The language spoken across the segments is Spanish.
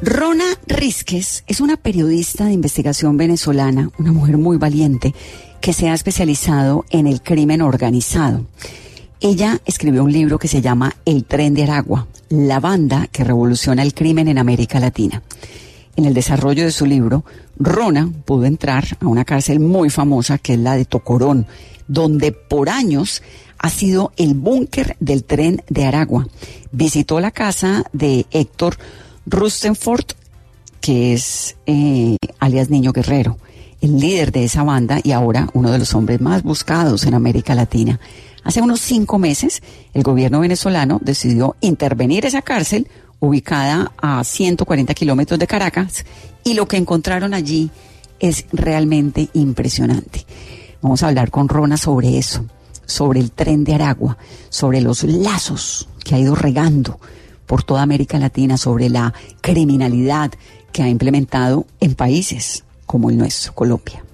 Rona Rizquez es una periodista de investigación venezolana, una mujer muy valiente que se ha especializado en el crimen organizado. Ella escribió un libro que se llama El tren de Aragua, la banda que revoluciona el crimen en América Latina. En el desarrollo de su libro, Rona pudo entrar a una cárcel muy famosa que es la de Tocorón, donde por años ha sido el búnker del tren de Aragua. Visitó la casa de Héctor Rustenford, que es eh, alias Niño Guerrero, el líder de esa banda y ahora uno de los hombres más buscados en América Latina. Hace unos cinco meses, el gobierno venezolano decidió intervenir esa cárcel ubicada a 140 kilómetros de Caracas y lo que encontraron allí es realmente impresionante. Vamos a hablar con Rona sobre eso, sobre el tren de Aragua, sobre los lazos que ha ido regando por toda América Latina sobre la criminalidad que ha implementado en países como el nuestro, Colombia.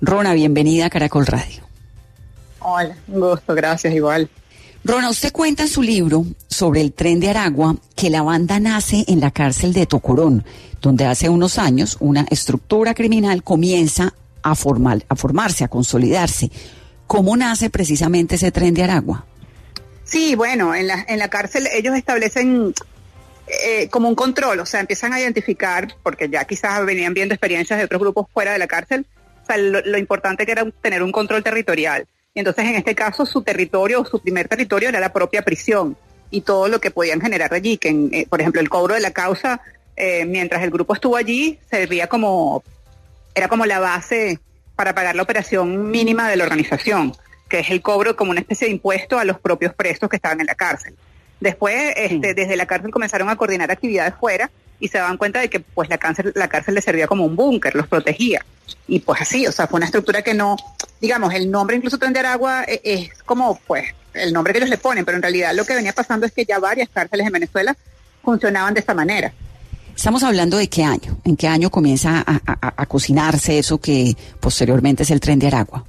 Rona, bienvenida a Caracol Radio. Hola, un gusto, gracias, igual. Rona, usted cuenta en su libro sobre el tren de Aragua que la banda nace en la cárcel de Tocorón, donde hace unos años una estructura criminal comienza a, formar, a formarse, a consolidarse. ¿Cómo nace precisamente ese tren de Aragua? Sí, bueno, en la, en la cárcel ellos establecen eh, como un control, o sea, empiezan a identificar, porque ya quizás venían viendo experiencias de otros grupos fuera de la cárcel, o sea, lo, importante que era tener un control territorial. Y entonces, en este caso, su territorio, su primer territorio era la propia prisión y todo lo que podían generar allí, que, eh, por ejemplo, el cobro de la causa, eh, mientras el grupo estuvo allí, servía como, era como la base para pagar la operación mínima de la organización que es el cobro como una especie de impuesto a los propios presos que estaban en la cárcel. Después, este, desde la cárcel comenzaron a coordinar actividades fuera y se daban cuenta de que pues la cárcel, la cárcel les servía como un búnker, los protegía. Y pues así, o sea, fue una estructura que no, digamos, el nombre incluso Tren de Aragua es, es como pues el nombre que ellos le ponen, pero en realidad lo que venía pasando es que ya varias cárceles en Venezuela funcionaban de esta manera. Estamos hablando de qué año, en qué año comienza a, a cocinarse eso que posteriormente es el tren de Aragua.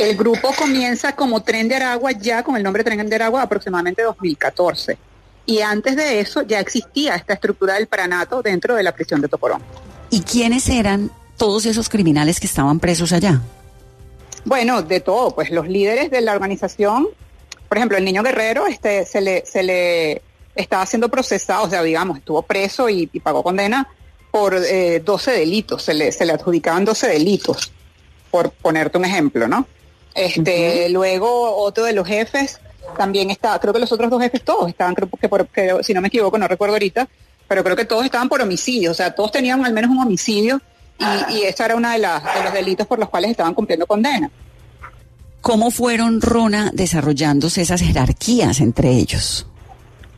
El grupo comienza como Tren de Aragua ya con el nombre Tren de Aragua aproximadamente 2014. Y antes de eso ya existía esta estructura del pranato dentro de la prisión de Toporón. ¿Y quiénes eran todos esos criminales que estaban presos allá? Bueno, de todo, pues los líderes de la organización, por ejemplo, el niño guerrero este, se, le, se le estaba siendo procesado, o sea, digamos, estuvo preso y, pagó condena por 12 eh, delitos, se le, se le adjudicaban 12 delitos, por ponerte un ejemplo, ¿no? Este, Luego otro de los jefes también está, creo que los otros dos jefes todos estaban, creo que, por, si no me equivoco, no recuerdo ahorita, pero creo que todos estaban por homicidio, o sea, todos tenían al menos un homicidio y, y eso era uno de, de los delitos por los cuales estaban cumpliendo condena. ¿Cómo fueron, Rona, desarrollándose esas jerarquías entre ellos?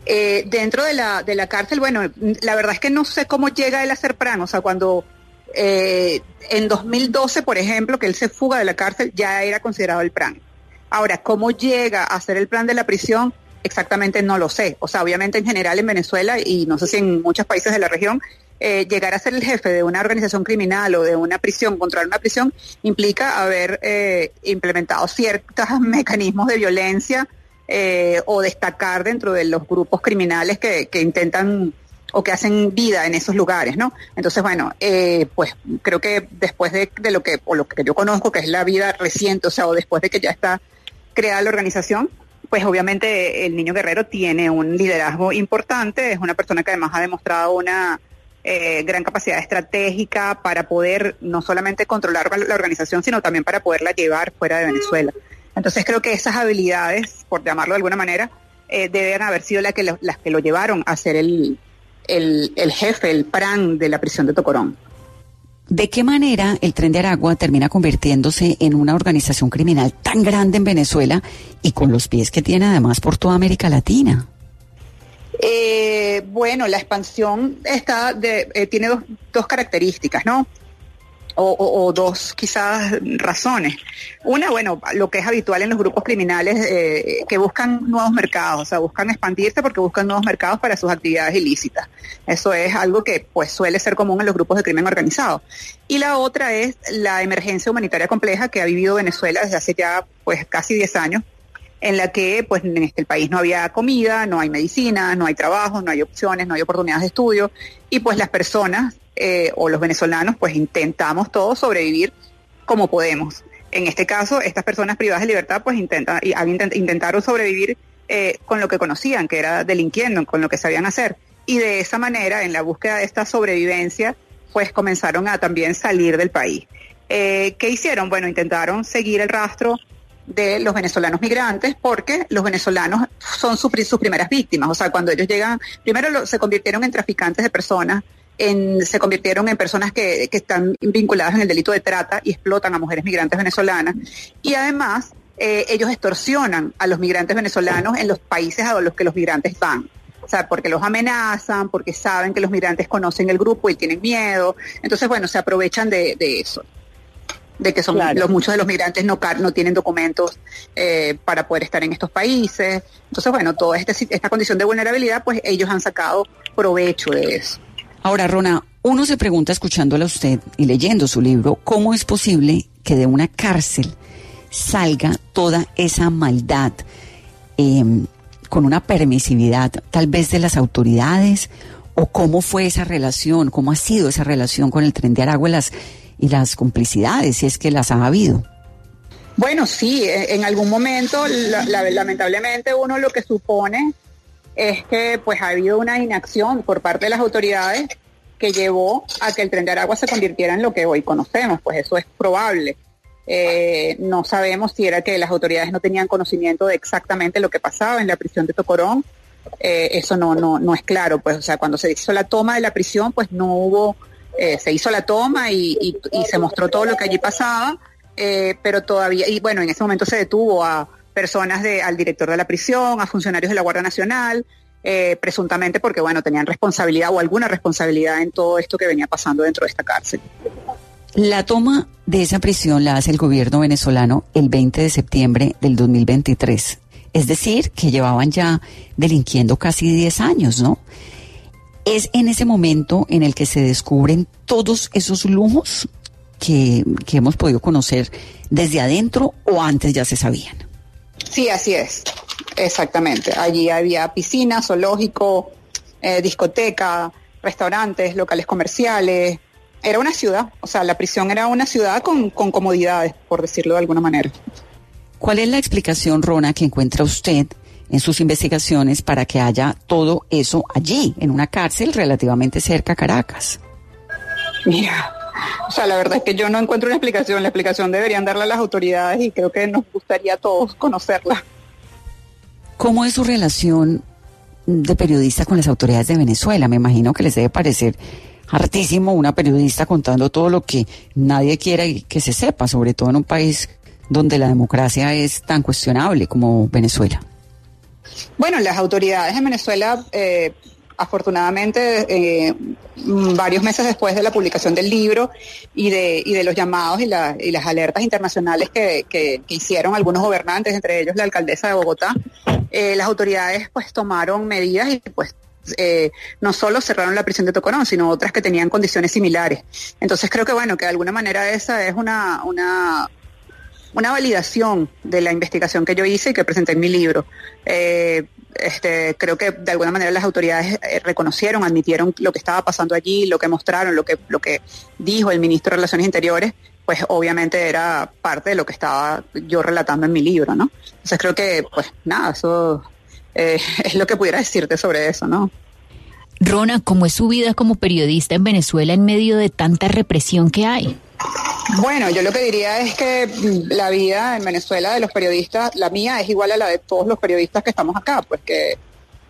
Eh, dentro de la, de la cárcel, bueno, la verdad es que no sé cómo llega él a ser prano, o sea, cuando eh, en 2012, por ejemplo, que él se fuga de la cárcel, ya era considerado el plan. Ahora, ¿cómo llega a ser el plan de la prisión? Exactamente no lo sé. O sea, obviamente en general en Venezuela y no sé si en muchos países de la región, eh, llegar a ser el jefe de una organización criminal o de una prisión, controlar una prisión, implica haber eh, implementado ciertos mecanismos de violencia o destacar dentro de los grupos criminales que intentan o que hacen vida en esos lugares, ¿no? Entonces, bueno, eh, pues creo que después de, lo que, o lo que yo conozco, que es la vida reciente, o sea, o después de que ya está creada la organización, pues obviamente el niño guerrero tiene un liderazgo importante, es una persona que además ha demostrado una eh, gran capacidad estratégica para poder no solamente controlar la organización, sino también para poderla llevar fuera de Venezuela. Entonces creo que esas habilidades, por llamarlo de alguna manera, eh, deben haber sido las que las que lo llevaron a ser el, el, jefe, el PRAN de la prisión de Tocorón. ¿De qué manera el tren de Aragua termina convirtiéndose en una organización criminal tan grande en Venezuela y con los pies que tiene además por toda América Latina? Eh, bueno, la expansión está de, eh, tiene dos, dos características, ¿no? O, dos quizás razones. Una, bueno, lo que es habitual en los grupos criminales eh, que buscan nuevos mercados, o sea, buscan expandirse porque buscan nuevos mercados para sus actividades ilícitas. Eso es algo que pues suele ser común en los grupos de crimen organizado. Y la otra es la emergencia humanitaria compleja que ha vivido Venezuela desde hace ya pues casi 10 años en la que pues en este país no había comida, no hay medicina, no hay trabajo, no hay opciones, no hay oportunidades de estudio y pues las personas eh, o los venezolanos pues intentamos todos sobrevivir como podemos. En este caso, estas personas privadas de libertad pues intentan, intentaron sobrevivir eh, con lo que conocían, que era delinquiendo, con lo que sabían hacer. Y de esa manera, en la búsqueda de esta sobrevivencia, pues comenzaron a también salir del país. Eh, ¿Qué hicieron? Bueno, intentaron seguir el rastro de los venezolanos migrantes porque los venezolanos son sus, primeras víctimas. O sea, cuando ellos llegan, primero se convirtieron en traficantes de personas, en, se convirtieron en personas que, que, están vinculadas en el delito de trata y explotan a mujeres migrantes venezolanas. Y además, eh, ellos extorsionan a los migrantes venezolanos en los países a los que los migrantes van. O sea, porque los amenazan, porque saben que los migrantes conocen el grupo y tienen miedo. Entonces, bueno, se aprovechan de, eso de que son los muchos de los migrantes no no tienen documentos eh, para poder estar en estos países entonces bueno toda este, esta condición de vulnerabilidad pues ellos han sacado provecho de eso ahora Rona uno se pregunta escuchándola a usted y leyendo su libro cómo es posible que de una cárcel salga toda esa maldad em, con una permisividad tal vez de las autoridades o cómo fue esa relación, cómo ha sido esa relación con el tren de Aragua y las, y las complicidades, si es que las ha habido. Bueno, sí, e, en algún momento, lamentablemente uno lo que supone es que pues ha habido una inacción por parte de las autoridades que llevó a que el tren de Aragua se convirtiera en lo que hoy conocemos, pues eso es probable. Eh, no sabemos si era que las autoridades no tenían conocimiento de exactamente lo que pasaba en la prisión de Tocorón. Eh, eso no, no, no es claro, pues, o sea, cuando se hizo la toma de la prisión, pues no hubo, eh, se hizo la toma y, se mostró todo lo que allí pasaba, pero todavía, y bueno, en ese momento se detuvo a personas de, al director de la prisión, a funcionarios de la Guardia Nacional, presuntamente porque, bueno, tenían responsabilidad o alguna responsabilidad en todo esto que venía pasando dentro de esta cárcel. La toma de esa prisión la hace el gobierno venezolano el 20 de septiembre del 2023. Es decir, que llevaban ya delinquiendo casi 10 años, ¿no? Es en ese momento en el que se descubren todos esos lujos que, hemos podido conocer desde adentro o antes ya se sabían. Sí, así es, exactamente. Allí había piscina, zoológico, eh, discoteca, restaurantes, locales comerciales, era una ciudad, o sea, la prisión era una ciudad con, comodidades, por decirlo de alguna manera. ¿Cuál es la explicación, Rona, que encuentra usted en sus investigaciones para que haya todo eso allí, en una cárcel relativamente cerca a Caracas? Mira, o sea, la verdad es que yo no encuentro una explicación. La explicación deberían darla las autoridades y creo que nos gustaría a todos conocerla. ¿Cómo es su relación de periodista con las autoridades de Venezuela? Me imagino que les debe parecer hartísimo una periodista contando todo lo que nadie quiere que se sepa, sobre todo en un país donde la democracia es tan cuestionable como Venezuela. Bueno, las autoridades en Venezuela, eh, afortunadamente, eh, varios meses después de la publicación del libro y de, y de los llamados y, las alertas internacionales que, hicieron algunos gobernantes, entre ellos la alcaldesa de Bogotá, eh, las autoridades pues tomaron medidas y pues eh, no solo cerraron la prisión de Tocorón, sino otras que tenían condiciones similares. Entonces creo que bueno, que de alguna manera esa es una, una, una validación de la investigación que yo hice y que presenté en mi libro. Este, creo que de alguna manera las autoridades eh, reconocieron, admitieron lo que estaba pasando allí, lo que mostraron, lo que, lo que dijo el ministro de Relaciones Interiores, pues obviamente era parte de lo que estaba yo relatando en mi libro, ¿no? Entonces creo que, pues nada, eso eh, es lo que pudiera decirte sobre eso, ¿no? Rona, ¿cómo es su vida como periodista en Venezuela en medio de tanta represión que hay? Bueno, yo lo que diría es que mm, la vida en Venezuela de los periodistas, la mía es igual a la de todos los periodistas que estamos acá, pues que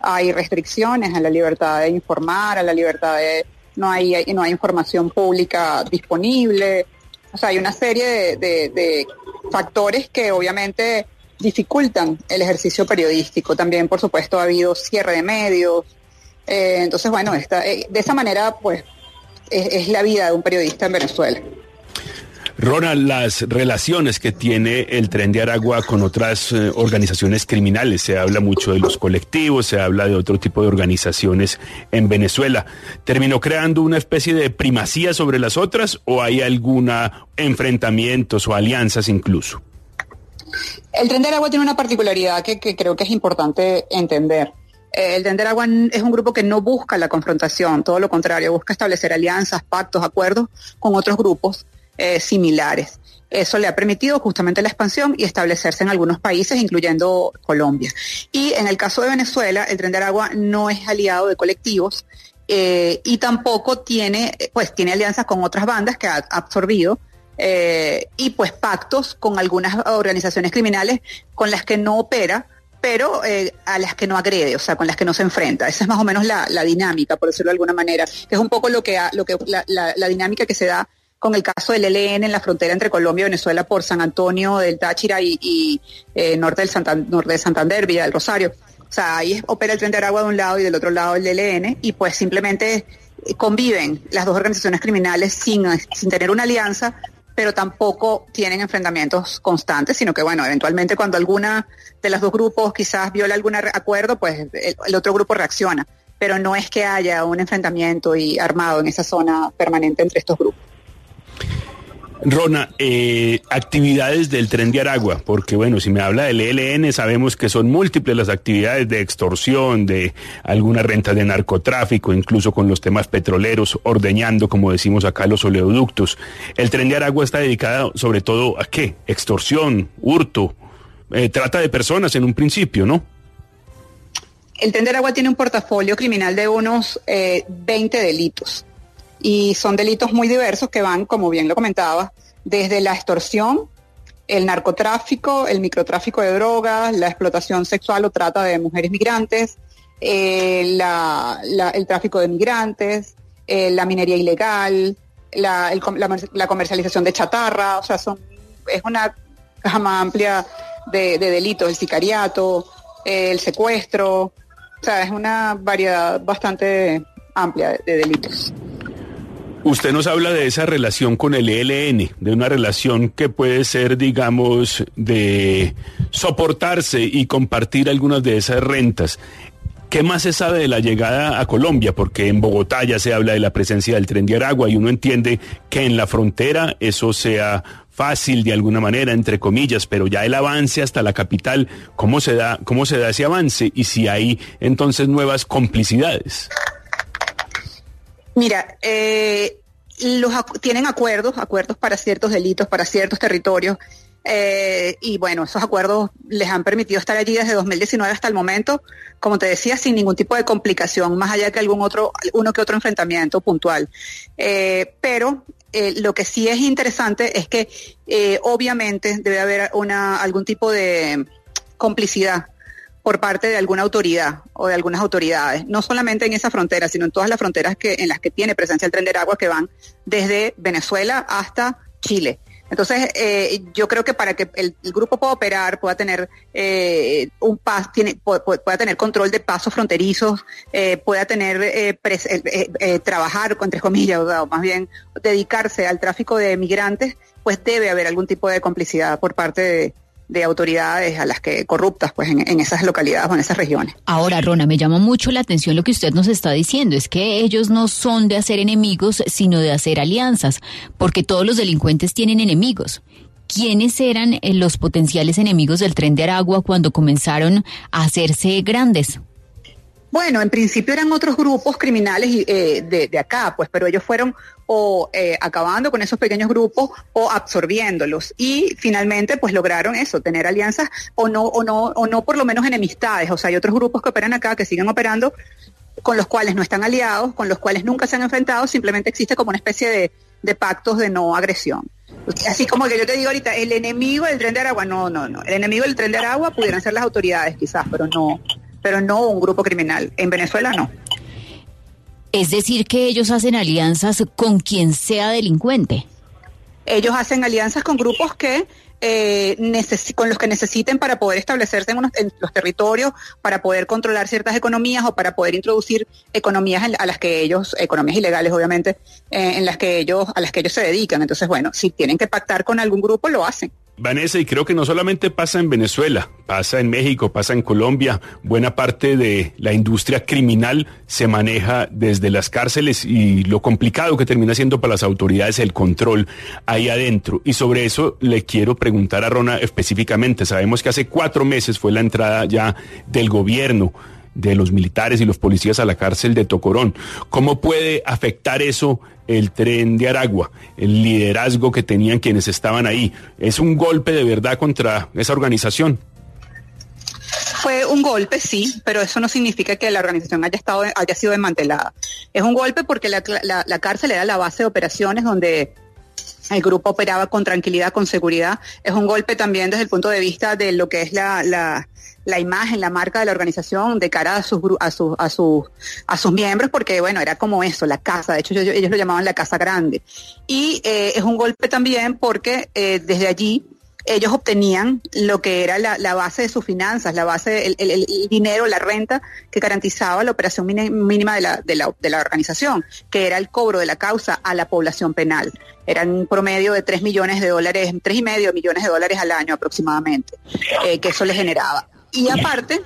hay restricciones a la libertad de informar, a la libertad de no hay no hay información pública disponible, o sea, hay una serie de factores que obviamente dificultan el ejercicio periodístico. También, por supuesto, ha habido cierre de medios. Eh, entonces, bueno, eh, de esa manera, pues, es, la vida de un periodista en Venezuela. Ronald, las relaciones que tiene el tren de Aragua con otras eh, organizaciones criminales, se habla mucho de los colectivos, se habla de otro tipo de organizaciones en Venezuela. ¿Terminó creando una especie de primacía sobre las otras o hay alguna enfrentamientos o alianzas incluso? El tren de Aragua tiene una particularidad que, creo que es importante entender. Eh, el tren de Aragua es un grupo que no busca la confrontación, todo lo contrario, busca establecer alianzas, pactos, acuerdos con otros grupos eh, similares. Eso le ha permitido justamente la expansión y establecerse en algunos países, incluyendo Colombia. Y en el caso de Venezuela, el Tren de Aragua no es aliado de colectivos eh, y tampoco tiene, pues, tiene alianzas con otras bandas que ha absorbido eh, y pues pactos con algunas organizaciones criminales con las que no opera, pero a las que no agrede, o sea, con las que no se enfrenta. Esa es más o menos la, dinámica, por decirlo de alguna manera, que es un poco lo que, lo que la, dinámica que se da con el caso del ELN en la frontera entre Colombia y Venezuela por San Antonio del Táchira y, eh, norte, del norte de Santander, Villa del Rosario. O sea, ahí opera el tren de Aragua de un lado y del otro lado el ELN y pues simplemente conviven las dos organizaciones criminales sin, sin tener una alianza, pero tampoco tienen enfrentamientos constantes, sino que, bueno, eventualmente cuando alguna de los dos grupos quizás viola algún acuerdo, pues el, otro grupo reacciona, pero no es que haya un enfrentamiento y armado en esa zona permanente entre estos grupos. Rona, eh, actividades del tren de Aragua, porque bueno, si me habla del ELN, sabemos que son múltiples las actividades de extorsión, de alguna renta de narcotráfico, incluso con los temas petroleros, ordeñando, como decimos acá, los oleoductos. El tren de Aragua está dedicado sobre todo a qué? Extorsión, hurto, eh, trata de personas en un principio, ¿no? El tren de Aragua tiene un portafolio criminal de unos eh, 20 delitos y son delitos muy diversos que van, como bien lo comentaba, desde la extorsión, el narcotráfico, el microtráfico de drogas, la explotación sexual o trata de mujeres migrantes, eh, el tráfico de migrantes, eh, la minería ilegal, la, comercialización de chatarra, o sea, son, es una gama amplia de, delitos, el sicariato, el secuestro, o sea, es una variedad bastante amplia de delitos. Usted nos habla de esa relación con el ELN, de una relación que puede ser, digamos, de soportarse y compartir algunas de esas rentas. ¿Qué más se sabe de la llegada a Colombia? Porque en Bogotá ya se habla de la presencia del tren de Aragua y uno entiende que en la frontera eso sea fácil de alguna manera, entre comillas, pero ya el avance hasta la capital, ¿cómo se da, cómo se da ese avance? Y si hay entonces nuevas complicidades. Mira, eh, los tienen acuerdos, acuerdos para ciertos delitos, para ciertos territorios. Eh, y bueno, esos acuerdos les han permitido estar allí desde 2019 hasta el momento, como te decía, sin ningún tipo de complicación, más allá que algún otro, uno que otro enfrentamiento puntual. Eh, pero lo que sí es interesante es que obviamente debe haber una, algún tipo de complicidad por parte de alguna autoridad o de algunas autoridades, no solamente en esa frontera, sino en todas las fronteras que, en las que tiene presencia el tren de Aragua que van desde Venezuela hasta Chile. Entonces, eh, yo creo que para que el, grupo pueda operar, pueda tener eh, un pas, tiene, pueda tener control de pasos fronterizos, eh, pueda tener trabajar, entre comillas, o más bien dedicarse al tráfico de migrantes, pues debe haber algún tipo de complicidad por parte de, de autoridades a las que corruptas pues en, esas localidades o en esas regiones. Ahora, Rona, me llama mucho la atención lo que usted nos está diciendo, es que ellos no son de hacer enemigos, sino de hacer alianzas, porque todos los delincuentes tienen enemigos. ¿Quiénes eran eh, los potenciales enemigos del tren de Aragua cuando comenzaron a hacerse grandes? Bueno, en principio eran otros grupos criminales eh, de, acá, pues, pero ellos fueron o eh, acabando con esos pequeños grupos o absorbiéndolos y finalmente, pues, lograron eso, tener alianzas o no o no o no por lo menos enemistades. O sea, hay otros grupos que operan acá que siguen operando con los cuales no están aliados, con los cuales nunca se han enfrentado, simplemente existe como una especie de, de pactos de no agresión. Así como que yo te digo ahorita, el enemigo del tren de Aragua, no, no, no. El enemigo del tren de Aragua pudieran ser las autoridades quizás, pero no, pero no un grupo criminal. En Venezuela no. Es decir, que ellos hacen alianzas con quien sea delincuente. Ellos hacen alianzas con grupos que eh, con los que necesiten para poder establecerse en, los territorios, para poder controlar ciertas economías o para poder introducir economías a las que ellos, economías ilegales obviamente, eh, en las que ellos, a las que ellos se dedican. Entonces, bueno, si tienen que pactar con algún grupo, lo hacen. Vanessa, y creo que no solamente pasa en Venezuela, pasa en México, pasa en Colombia. Buena parte de la industria criminal se maneja desde las cárceles y lo complicado que termina siendo para las autoridades el control ahí adentro. Y sobre eso le quiero preguntar a Rona específicamente. Sabemos que hace cuatro meses fue la entrada ya del gobierno de los militares y los policías a la cárcel de Tocorón. ¿Cómo puede afectar eso el tren de Aragua, el liderazgo que tenían quienes estaban ahí? ¿Es un golpe de verdad contra esa organización? Fue un golpe, sí, pero eso no significa que la organización haya, estado, haya sido desmantelada. Es un golpe porque la, la cárcel era la base de operaciones donde el grupo operaba con tranquilidad, con seguridad. Es un golpe también desde el punto de vista de lo que es la, la, la imagen, la marca de la organización de cara a sus, a sus, a sus, a sus miembros, porque bueno, era como eso, la casa, de hecho ellos, ellos lo llamaban la casa grande. Y eh, es un golpe también porque eh, desde allí ellos obtenían lo que era la, la, base de sus finanzas, la base, el, el, dinero, la renta que garantizaba la operación mínima de la, de, la, de la organización, que era el cobro de la causa a la población penal. Eran un promedio de 3 millones de dólares, tres y medio millones de dólares al año aproximadamente, eh, que eso le generaba. Y aparte,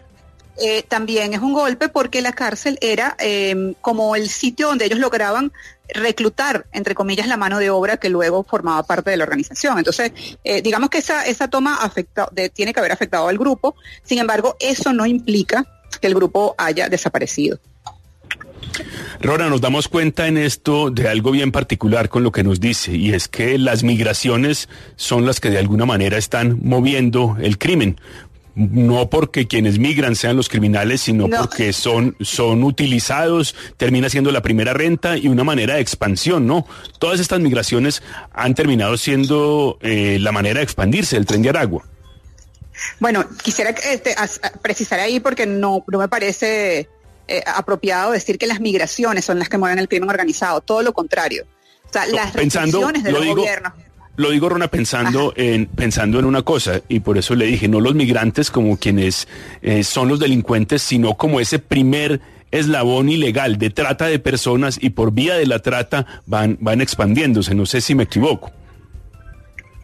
eh, también es un golpe porque la cárcel era eh, como el sitio donde ellos lograban reclutar, entre comillas, la mano de obra que luego formaba parte de la organización. Entonces, eh, digamos que esa, esa toma afecta, tiene que haber afectado al grupo, sin embargo, eso no implica que el grupo haya desaparecido. Rora, nos damos cuenta en esto de algo bien particular con lo que nos dice, y es que las migraciones son las que de alguna manera están moviendo el crimen no porque quienes migran sean los criminales, sino porque son, son utilizados, termina siendo la primera renta y una manera de expansión, ¿no? Todas estas migraciones han terminado siendo eh, la manera de expandirse del tren de Aragua. Bueno, quisiera este, precisar ahí porque no, no me parece eh, apropiado decir que las migraciones son las que mueven el crimen organizado, todo lo contrario. O sea, las restricciones de los gobiernos lo digo, Rona, pensando en, pensando en una cosa, y por eso le dije, no los migrantes como quienes eh, son los delincuentes, sino como ese primer eslabón ilegal de trata de personas y por vía de la trata van, van expandiéndose. No sé si me equivoco.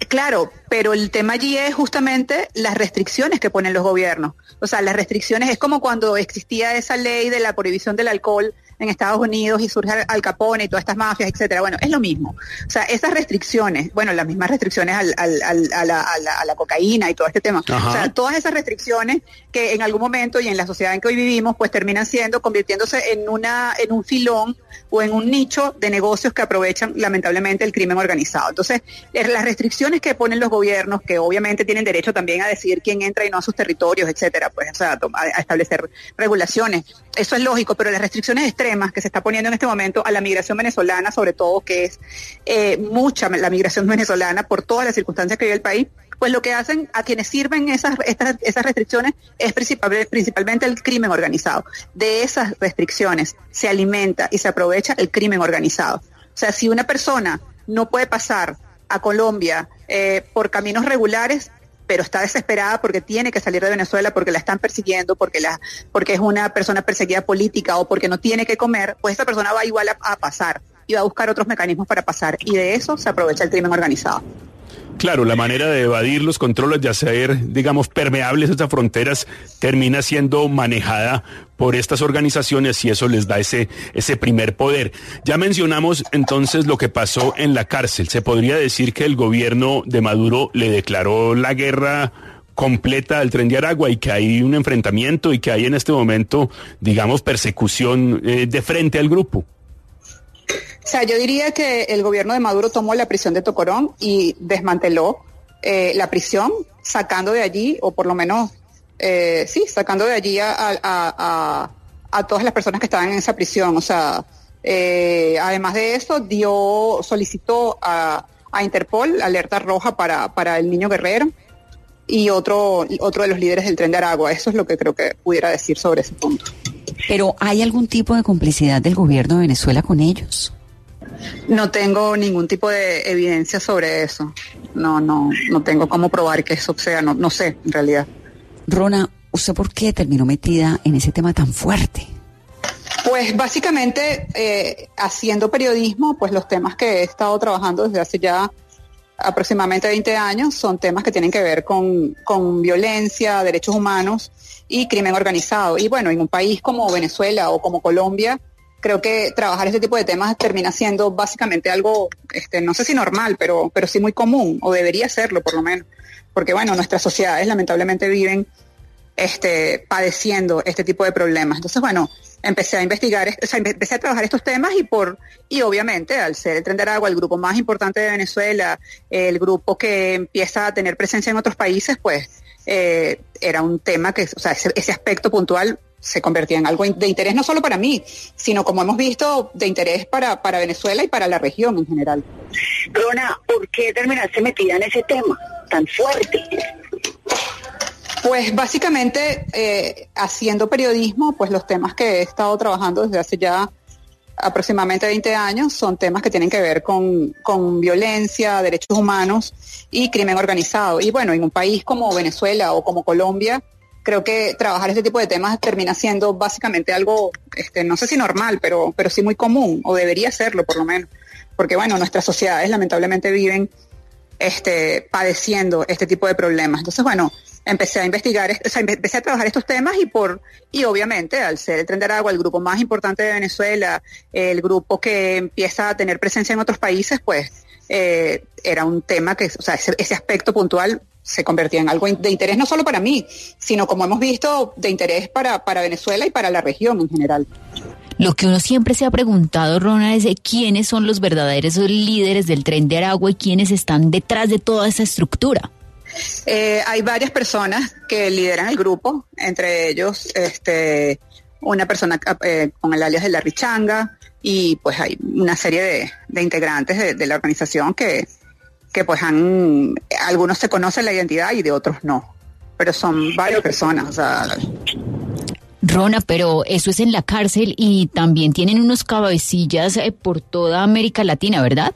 Claro, pero el tema allí es justamente las restricciones que ponen los gobiernos. O sea, las restricciones es como cuando existía esa ley de la prohibición del alcohol en Estados Unidos y surge Al Capone y todas estas mafias, etcétera. Bueno, es lo mismo. O sea, esas restricciones, bueno, las mismas restricciones al, al, a, la, a, la, cocaína y todo este tema. O sea, todas esas restricciones que en algún momento y en la sociedad en que hoy vivimos, pues terminan siendo, convirtiéndose en una, en un filón o en un nicho de negocios que aprovechan lamentablemente el crimen organizado. Entonces, las restricciones que ponen los gobiernos, que obviamente tienen derecho también a decidir quién entra y no a sus territorios, etcétera, pues, o sea, a, establecer regulaciones. Eso es lógico, pero las restricciones extremas que se está poniendo en este momento a la migración venezolana, sobre todo que es eh, mucha la migración venezolana por todas las circunstancias que vive el país, pues lo que hacen a quienes sirven esas, esas restricciones es principalmente el crimen organizado. De esas restricciones se alimenta y se aprovecha el crimen organizado. O sea, si una persona no puede pasar a Colombia eh, por caminos regulares, pero está desesperada porque tiene que salir de Venezuela porque la están persiguiendo, porque la, porque es una persona perseguida política o porque no tiene que comer, pues esa persona va igual a pasar y va a buscar otros mecanismos para pasar y de eso se aprovecha el crimen organizado. Claro, la manera de evadir los controles, de hacer, digamos, permeables esas fronteras, termina siendo manejada por estas organizaciones y eso les da ese, ese primer poder. Ya mencionamos entonces lo que pasó en la cárcel. Se podría decir que el gobierno de Maduro le declaró la guerra completa al tren de Aragua y que hay un enfrentamiento y que hay en este momento, digamos, persecución eh, de frente al grupo. O sea, yo diría que el gobierno de Maduro tomó la prisión de Tocorón y desmanteló eh, la prisión, sacando de allí, o por lo menos, eh, sí, sacando de allí a, todas las personas que estaban en esa prisión. O sea, eh, además de eso, dio, solicitó a, Interpol alerta roja para, para el niño guerrero y otro, otro de los líderes del tren de Aragua. Eso es lo que creo que pudiera decir sobre ese punto. Pero ¿hay algún tipo de complicidad del gobierno de Venezuela con ellos? No tengo ningún tipo de evidencia sobre eso. No, no, no tengo cómo probar que eso sea, no, no sé, en realidad. Rona, ¿usted por qué terminó metida en ese tema tan fuerte? Pues básicamente eh, haciendo periodismo, pues los temas que he estado trabajando desde hace ya aproximadamente 20 años son temas que tienen que ver con, con violencia, derechos humanos y crimen organizado. Y bueno, en un país como Venezuela o como Colombia, creo que trabajar este tipo de temas termina siendo básicamente algo, este, no sé si normal, pero, pero sí muy común, o debería serlo por lo menos. Porque bueno, nuestras sociedades lamentablemente viven este, padeciendo este tipo de problemas. Entonces, bueno, empecé a investigar, o sea, empecé a trabajar estos temas y por, y obviamente al ser el Tren de Agua el grupo más importante de Venezuela, el grupo que empieza a tener presencia en otros países, pues eh, era un tema que, o sea, ese, aspecto puntual se convertía en algo de interés no solo para mí, sino como hemos visto, de interés para, para Venezuela y para la región en general. Rona, ¿por qué terminaste metida en ese tema tan fuerte? Pues básicamente eh, haciendo periodismo, pues los temas que he estado trabajando desde hace ya aproximadamente 20 años son temas que tienen que ver con, con, violencia, derechos humanos y crimen organizado. Y bueno, en un país como Venezuela o como Colombia, creo que trabajar este tipo de temas termina siendo básicamente algo, este, no sé si normal, pero, pero sí muy común, o debería serlo por lo menos. Porque bueno, nuestras sociedades lamentablemente viven este, padeciendo este tipo de problemas. Entonces, bueno, empecé a investigar, o sea, empecé a trabajar estos temas y por, y obviamente al ser el Tren de Aragua el grupo más importante de Venezuela, el grupo que empieza a tener presencia en otros países, pues eh, era un tema que, o sea, ese, aspecto puntual se convertía en algo de interés no solo para mí, sino como hemos visto, de interés para, para Venezuela y para la región en general. Lo que uno siempre se ha preguntado, Rona, es quiénes son los verdaderos líderes del tren de Aragua y quiénes están detrás de toda esa estructura. Eh, hay varias personas que lideran el grupo, entre ellos este, una persona eh, con el alias de la Richanga y pues hay una serie de, integrantes de, la organización que, que pues han, algunos se conocen la identidad y de otros no, pero son varias personas. Rona, pero eso es en la cárcel y también tienen unos cabecillas eh, por toda América Latina, ¿verdad?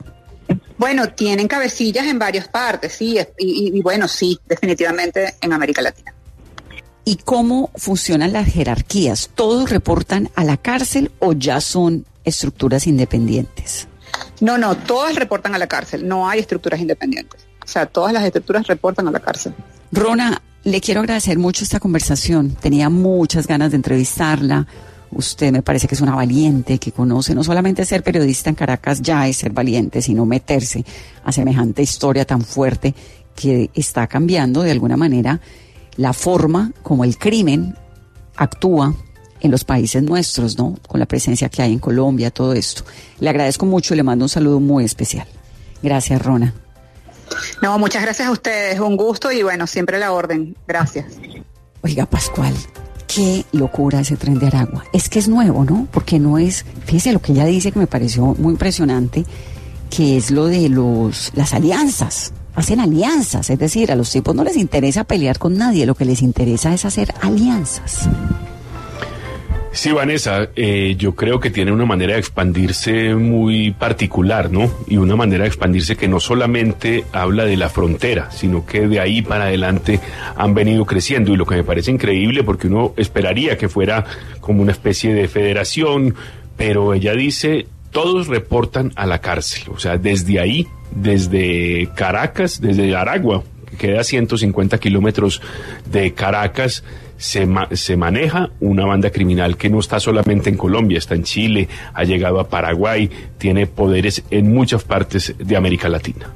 Bueno, tienen cabecillas en varias partes, sí, y, bueno, sí, definitivamente en América Latina. ¿Y cómo funcionan las jerarquías? ¿Todos reportan a la cárcel o ya son estructuras independientes? No, no, todas reportan a la cárcel, no hay estructuras independientes. O sea, todas las estructuras reportan a la cárcel. Rona, le quiero agradecer mucho esta conversación. Tenía muchas ganas de entrevistarla. Usted me parece que es una valiente, que conoce no solamente ser periodista en Caracas ya es ser valiente, sino meterse a semejante historia tan fuerte que está cambiando de alguna manera la forma como el crimen actúa en los países nuestros, ¿no? Con la presencia que hay en Colombia, todo esto. Le agradezco mucho y le mando un saludo muy especial. Gracias, Rona. No, muchas gracias a ustedes, un gusto y bueno, siempre la orden. Gracias. Oiga, Pascual, qué locura ese tren de Aragua. Es que es nuevo, ¿no? Porque no es, fíjese lo que ella dice que me pareció muy impresionante, que es lo de los las alianzas. Hacen alianzas, es decir, a los tipos no les interesa pelear con nadie, lo que les interesa es hacer alianzas. Sí, Vanessa, eh, yo creo que tiene una manera de expandirse muy particular, ¿no? Y una manera de expandirse que no solamente habla de la frontera, sino que de ahí para adelante han venido creciendo. Y lo que me parece increíble, porque uno esperaría que fuera como una especie de federación, pero ella dice, todos reportan a la cárcel. O sea, desde ahí, desde Caracas, desde Aragua, que queda a 150 kilómetros de Caracas, se, se maneja una banda criminal que no está solamente en Colombia, está en Chile, ha llegado a Paraguay, tiene poderes en muchas partes de América Latina.